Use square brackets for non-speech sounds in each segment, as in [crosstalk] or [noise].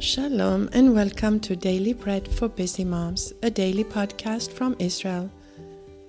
Shalom and welcome to Daily Bread for Busy Moms, a daily podcast from Israel,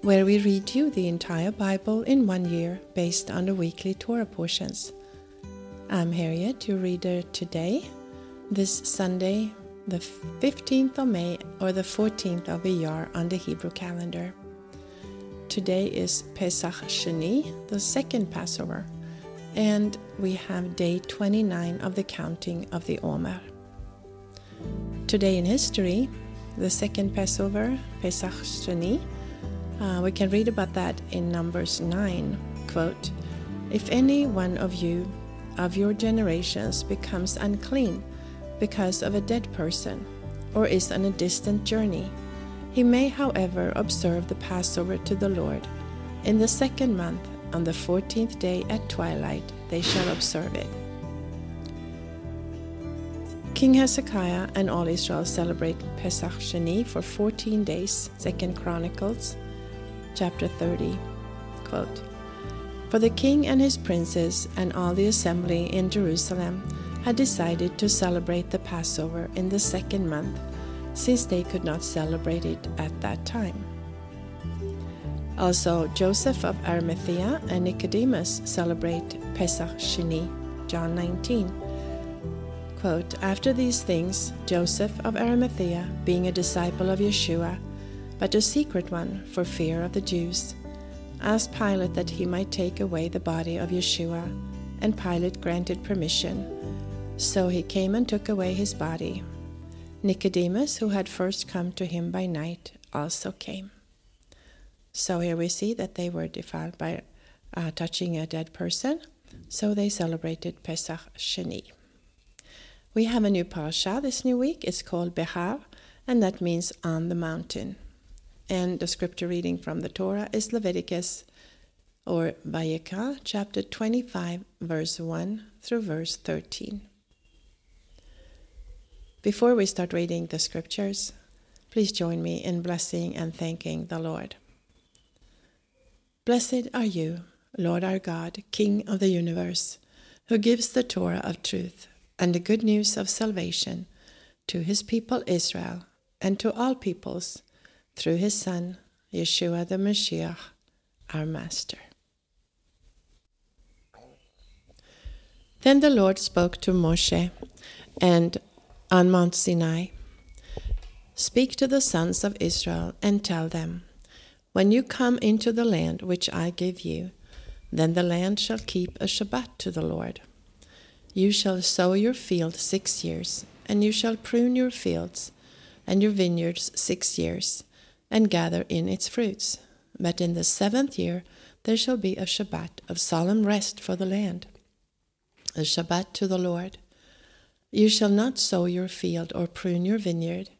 where we read you the entire Bible in one year based on the weekly Torah portions. I'm Harriet, your reader today, this Sunday, the 15th of May or the 14th of Iyar on the Hebrew calendar. Today is Pesach Sheni, the second Passover, and we have day 29 of the counting of the Omer. Today in history, the second Passover, Pesach Sheni, uh, we can read about that in Numbers 9. Quote, If any one of you, of your generations, becomes unclean because of a dead person, or is on a distant journey, he may, however, observe the Passover to the Lord. In the second month, on the fourteenth day at twilight, they shall observe it. King Hezekiah and all Israel celebrate Pesach Sheni for 14 days. Second Chronicles chapter 30. Quote, For the king and his princes and all the assembly in Jerusalem had decided to celebrate the Passover in the second month, since they could not celebrate it at that time. Also, Joseph of Arimathea and Nicodemus celebrate Pesach Sheni, John 19 Quote, After these things, Joseph of Arimathea, being a disciple of Yeshua, but a secret one for fear of the Jews, asked Pilate that he might take away the body of Yeshua, and Pilate granted permission. So he came and took away his body. Nicodemus, who had first come to him by night, also came. So here we see that they were defiled by uh, touching a dead person, so they celebrated Pesach Sheni. We have a new parsha this new week. It's called Behar, and that means on the mountain. And the scripture reading from the Torah is Leviticus or Vayikra, chapter 25, verse 1 through verse 13. Before we start reading the scriptures, please join me in blessing and thanking the Lord. Blessed are you, Lord our God, King of the universe, who gives the Torah of truth and the good news of salvation to his people Israel and to all peoples through his Son, Yeshua the Messiah, our Master. Then the Lord spoke to Moshe and on Mount Sinai Speak to the sons of Israel and tell them, When you come into the land which I give you, then the land shall keep a Shabbat to the Lord. You shall sow your field six years, and you shall prune your fields and your vineyards six years, and gather in its fruits. But in the seventh year there shall be a Shabbat of solemn rest for the land, a Shabbat to the Lord. You shall not sow your field or prune your vineyard.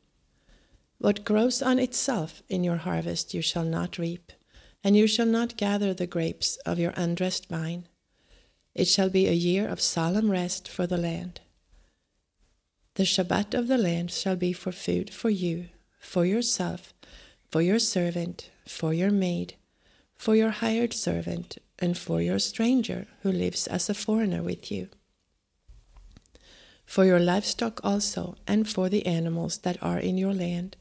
What grows on itself in your harvest you shall not reap, and you shall not gather the grapes of your undressed vine. It shall be a year of solemn rest for the land. The Shabbat of the land shall be for food for you, for yourself, for your servant, for your maid, for your hired servant, and for your stranger who lives as a foreigner with you. For your livestock also, and for the animals that are in your land,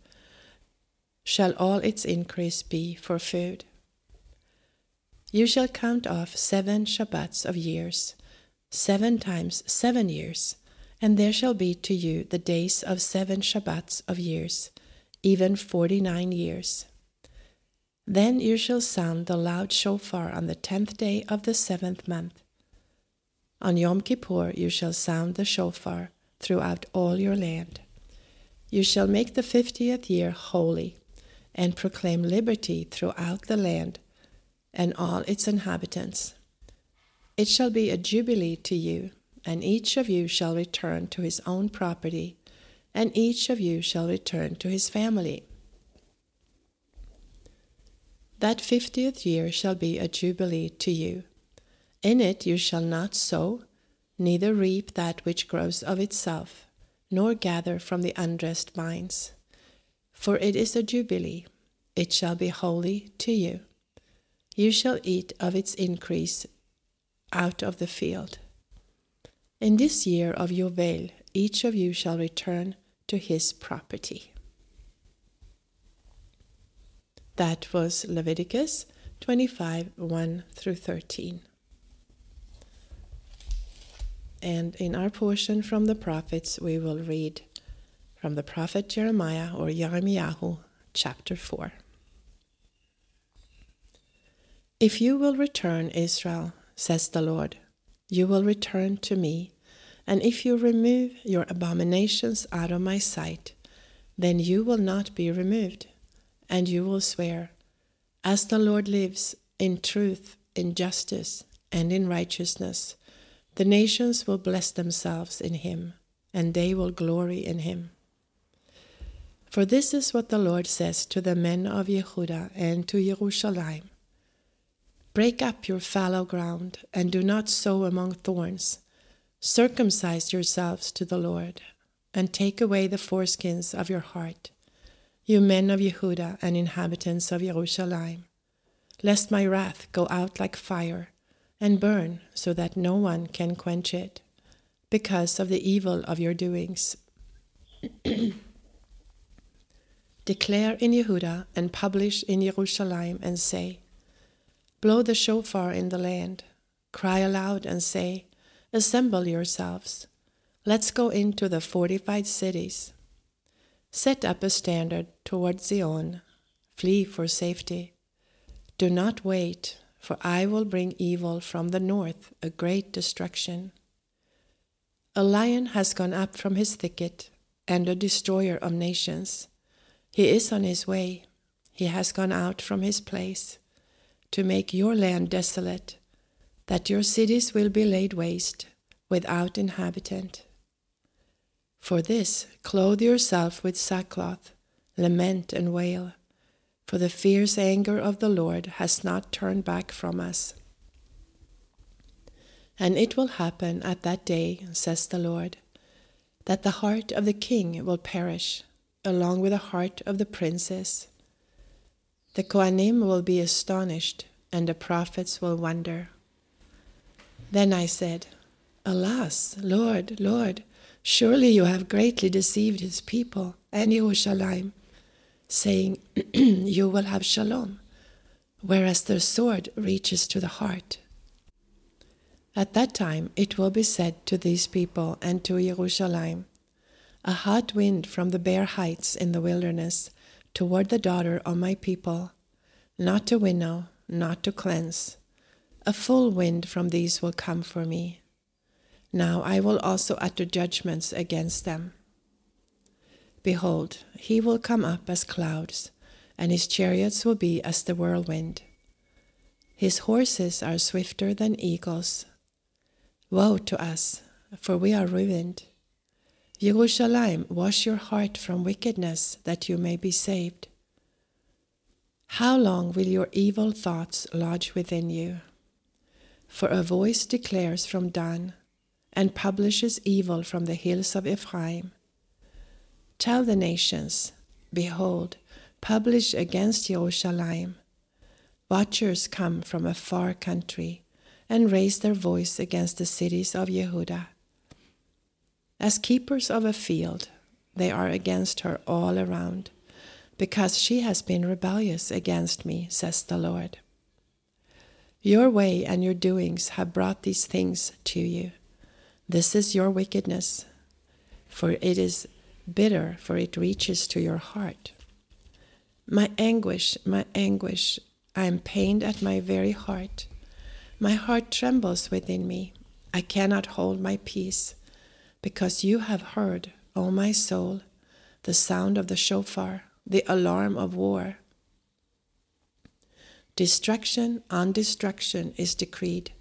shall all its increase be for food. You shall count off seven Shabbats of years, seven times seven years, and there shall be to you the days of seven Shabbats of years, even forty nine years. Then you shall sound the loud shofar on the tenth day of the seventh month. On Yom Kippur you shall sound the shofar throughout all your land. You shall make the fiftieth year holy, and proclaim liberty throughout the land and all its inhabitants. It shall be a jubilee to you, and each of you shall return to his own property, and each of you shall return to his family. That fiftieth year shall be a jubilee to you. In it you shall not sow, neither reap that which grows of itself, nor gather from the undressed vines. For it is a jubilee, it shall be holy to you. You shall eat of its increase out of the field. In this year of Yovel, each of you shall return to his property. That was Leviticus 25 1 through 13. And in our portion from the prophets, we will read from the prophet Jeremiah or Jeremiah, chapter 4. If you will return, Israel, says the Lord, you will return to me, and if you remove your abominations out of my sight, then you will not be removed, and you will swear, As the Lord lives, in truth, in justice, and in righteousness, the nations will bless themselves in him, and they will glory in him. For this is what the Lord says to the men of Yehuda and to Jerusalem Break up your fallow ground, and do not sow among thorns. Circumcise yourselves to the Lord, and take away the foreskins of your heart, you men of Yehuda and inhabitants of Jerusalem, lest my wrath go out like fire and burn so that no one can quench it, because of the evil of your doings. [clears throat] Declare in Yehuda and publish in Jerusalem and say, Blow the shofar in the land, cry aloud and say, Assemble yourselves, let's go into the fortified cities. Set up a standard toward Zion, flee for safety. Do not wait, for I will bring evil from the north, a great destruction. A lion has gone up from his thicket, and a destroyer of nations. He is on his way, he has gone out from his place to make your land desolate, that your cities will be laid waste without inhabitant. For this, clothe yourself with sackcloth, lament and wail, for the fierce anger of the Lord has not turned back from us. And it will happen at that day, says the Lord, that the heart of the king will perish, along with the heart of the princess the Kohanim will be astonished, and the prophets will wonder. Then I said, Alas, Lord, Lord, surely you have greatly deceived his people and Yerushalayim, saying, [clears throat] You will have shalom, whereas their sword reaches to the heart. At that time it will be said to these people and to Jerusalem, A hot wind from the bare heights in the wilderness toward the daughter of my people, not to winnow, not to cleanse. A full wind from these will come for me. Now I will also utter judgments against them. Behold, he will come up as clouds, and his chariots will be as the whirlwind. His horses are swifter than eagles. Woe to us, for we are ruined. Jerusalem, wash your heart from wickedness, that you may be saved. How long will your evil thoughts lodge within you? For a voice declares from Dan, and publishes evil from the hills of Ephraim. Tell the nations, Behold, publish against Jerusalem. Watchers come from a far country and raise their voice against the cities of Yehuda. As keepers of a field, they are against her all around, because she has been rebellious against me, says the Lord. Your way and your doings have brought these things to you. This is your wickedness, for it is bitter, for it reaches to your heart. My anguish, my anguish, I am pained at my very heart. My heart trembles within me. I cannot hold my peace because you have heard, O my soul, the sound of the shofar, the alarm of war. Destruction on destruction is decreed,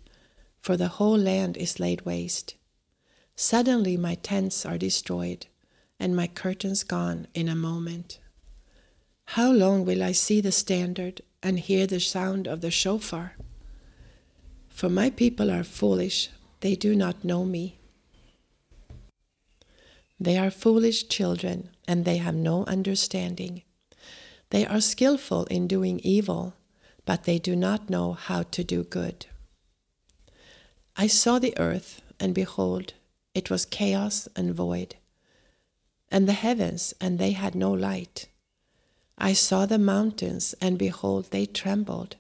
for the whole land is laid waste. Suddenly my tents are destroyed, and my curtains gone in a moment. How long will I see the standard and hear the sound of the shofar? For my people are foolish, they do not know me. They are foolish children, and they have no understanding. They are skillful in doing evil, but they do not know how to do good. I saw the earth, and behold, it was chaos and void. And the heavens, and they had no light. I saw the mountains, and behold, they trembled,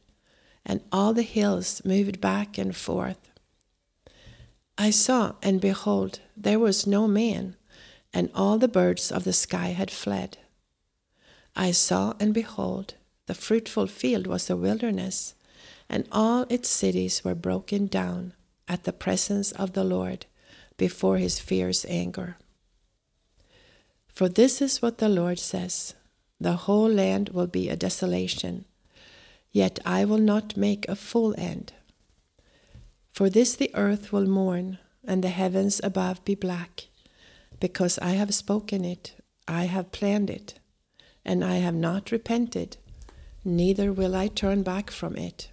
and all the hills moved back and forth. I saw, and behold, there was no man, and all the birds of the sky had fled. I saw, and behold, the fruitful field was a wilderness, and all its cities were broken down at the presence of the Lord before his fierce anger. For this is what the Lord says The whole land will be a desolation, yet I will not make a full end. For this the earth will mourn, and the heavens above be black, because I have spoken it, I have planned it, and I have not repented, neither will I turn back from it.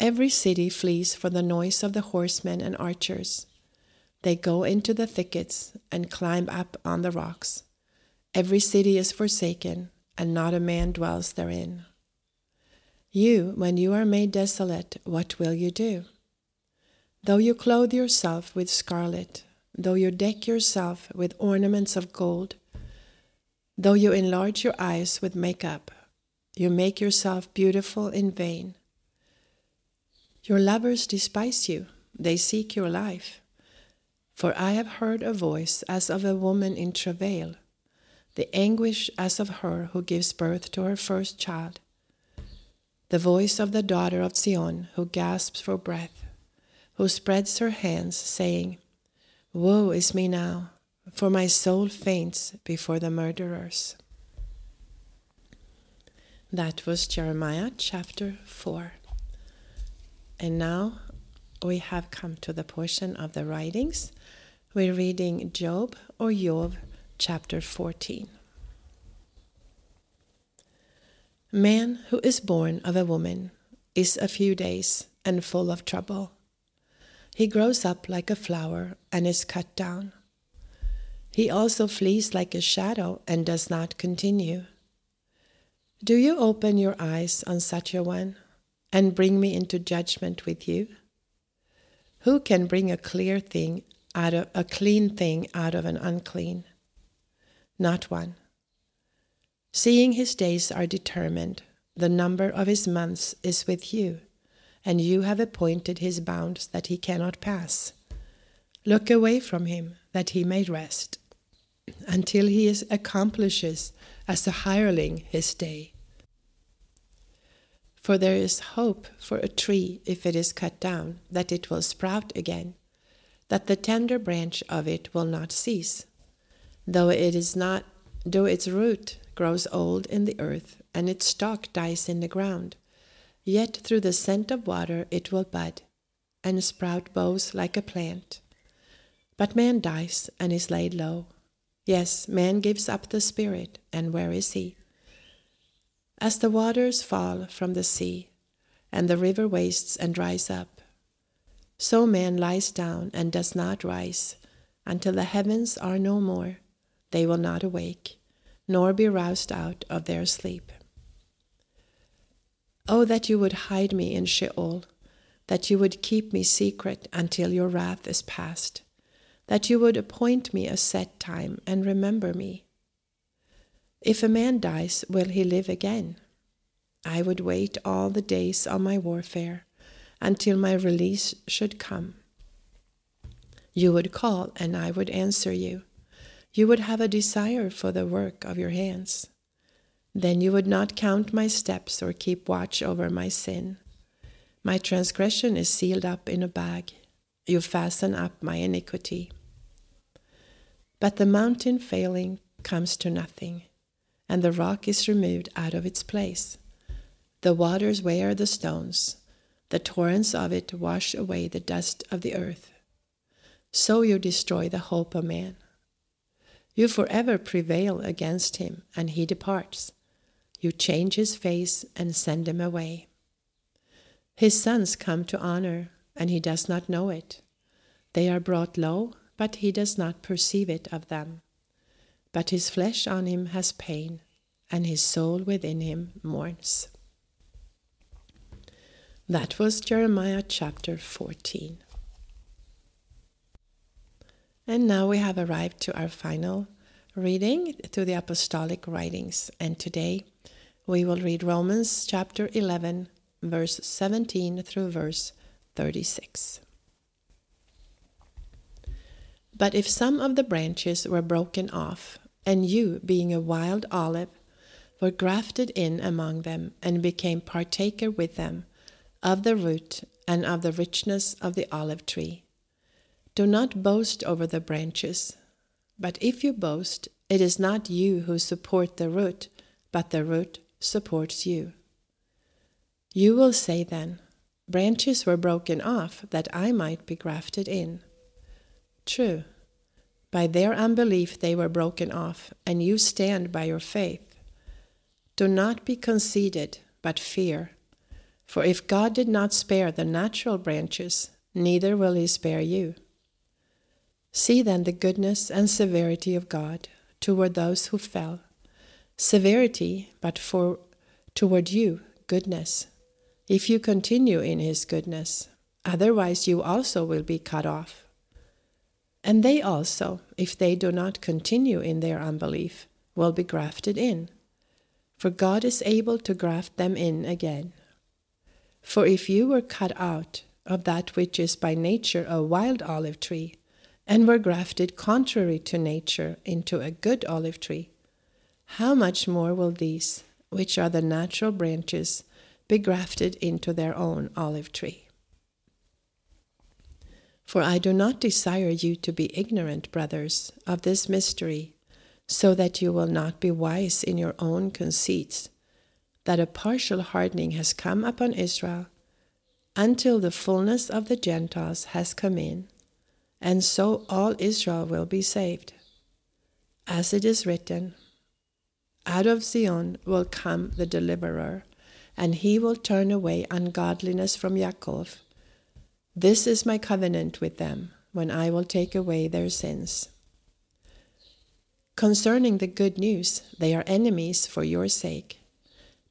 Every city flees for the noise of the horsemen and archers. They go into the thickets and climb up on the rocks. Every city is forsaken, and not a man dwells therein. You, when you are made desolate, what will you do? Though you clothe yourself with scarlet, though you deck yourself with ornaments of gold, though you enlarge your eyes with makeup, you make yourself beautiful in vain. Your lovers despise you, they seek your life. For I have heard a voice as of a woman in travail, the anguish as of her who gives birth to her first child, the voice of the daughter of Zion who gasps for breath, who spreads her hands, saying, Woe is me now, for my soul faints before the murderers. That was Jeremiah chapter 4. And now we have come to the portion of the writings. We're reading Job or Job, chapter 14. Man who is born of a woman is a few days and full of trouble. He grows up like a flower and is cut down. He also flees like a shadow and does not continue. Do you open your eyes on such a one and bring me into judgment with you? Who can bring a clear thing out of a clean thing out of an unclean? Not one. Seeing his days are determined, the number of his months is with you, and you have appointed his bounds that he cannot pass. Look away from him, that he may rest, until he is accomplishes as a hireling his day. For there is hope for a tree if it is cut down, that it will sprout again, that the tender branch of it will not cease, though it is not though its root grows old in the earth and its stalk dies in the ground, yet through the scent of water it will bud and sprout boughs like a plant. But man dies and is laid low. Yes, man gives up the spirit, and where is he? As the waters fall from the sea, and the river wastes and dries up, so man lies down and does not rise until the heavens are no more. They will not awake, nor be roused out of their sleep. Oh, that you would hide me in Sheol, that you would keep me secret until your wrath is past, that you would appoint me a set time and remember me. If a man dies, will he live again? I would wait all the days of my warfare until my release should come. You would call, and I would answer you. You would have a desire for the work of your hands. Then you would not count my steps or keep watch over my sin. My transgression is sealed up in a bag. You fasten up my iniquity. But the mountain failing comes to nothing and the rock is removed out of its place. The waters wear the stones, the torrents of it wash away the dust of the earth. So you destroy the hope of man. You forever prevail against him, and he departs. You change his face and send him away. His sons come to honor, and he does not know it. They are brought low, but he does not perceive it of them but his flesh on him has pain, and his soul within him mourns. That was Jeremiah chapter 14. And now we have arrived to our final reading to the apostolic writings. And today we will read Romans chapter 11, verse 17 through verse 36. But if some of the branches were broken off, and you, being a wild olive, were grafted in among them, and became partaker with them of the root and of the richness of the olive tree, do not boast over the branches. But if you boast, it is not you who support the root, but the root supports you. You will say then, Branches were broken off that I might be grafted in. True. By their unbelief they were broken off, and you stand by your faith. Do not be conceited, but fear. For if God did not spare the natural branches, neither will he spare you. See then the goodness and severity of God toward those who fell. Severity, but for toward you, goodness, if you continue in his goodness. Otherwise, you also will be cut off. And they also, if they do not continue in their unbelief, will be grafted in. For God is able to graft them in again. For if you were cut out of that which is by nature a wild olive tree, and were grafted contrary to nature into a good olive tree, how much more will these, which are the natural branches, be grafted into their own olive tree? For I do not desire you to be ignorant, brothers, of this mystery, so that you will not be wise in your own conceits, that a partial hardening has come upon Israel, until the fullness of the Gentiles has come in and so all Israel will be saved. As it is written, Out of Zion will come the deliverer, and he will turn away ungodliness from Yaakov. This is my covenant with them, when I will take away their sins. Concerning the good news, they are enemies for your sake,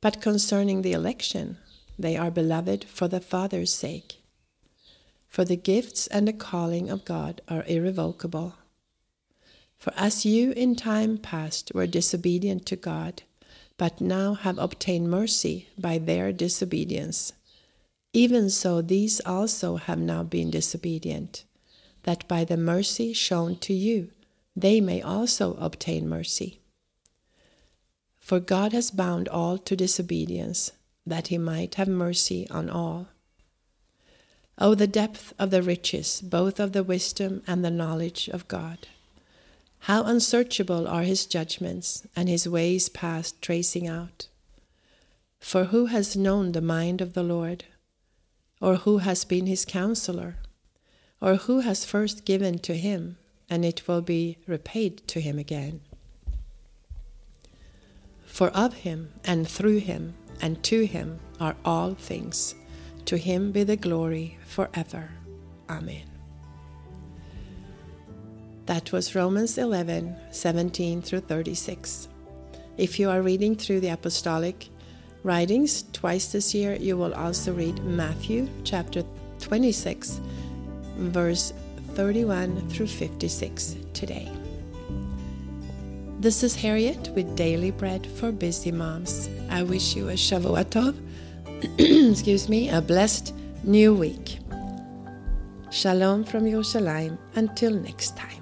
but concerning the election, they are beloved for the Father's sake for the gifts and the calling of God are irrevocable. For as you in time past were disobedient to God, but now have obtained mercy by their disobedience, even so these also have now been disobedient, that by the mercy shown to you they may also obtain mercy. For God has bound all to disobedience, that he might have mercy on all. Oh, the depth of the riches, both of the wisdom and the knowledge of God. How unsearchable are his judgments, and his ways past tracing out. For who has known the mind of the Lord? Or who has been his counselor? Or who has first given to him, and it will be repaid to him again? For of him, and through him, and to him are all things. To him be the glory forever. Amen. That was Romans 11 17 through 36. If you are reading through the apostolic writings twice this year, you will also read Matthew chapter 26, verse 31 through 56 today. This is Harriet with Daily Bread for Busy Moms. I wish you a Shavua Tov [clears throat] excuse me, a blessed new week. Shalom from Yerushalayim. Until next time.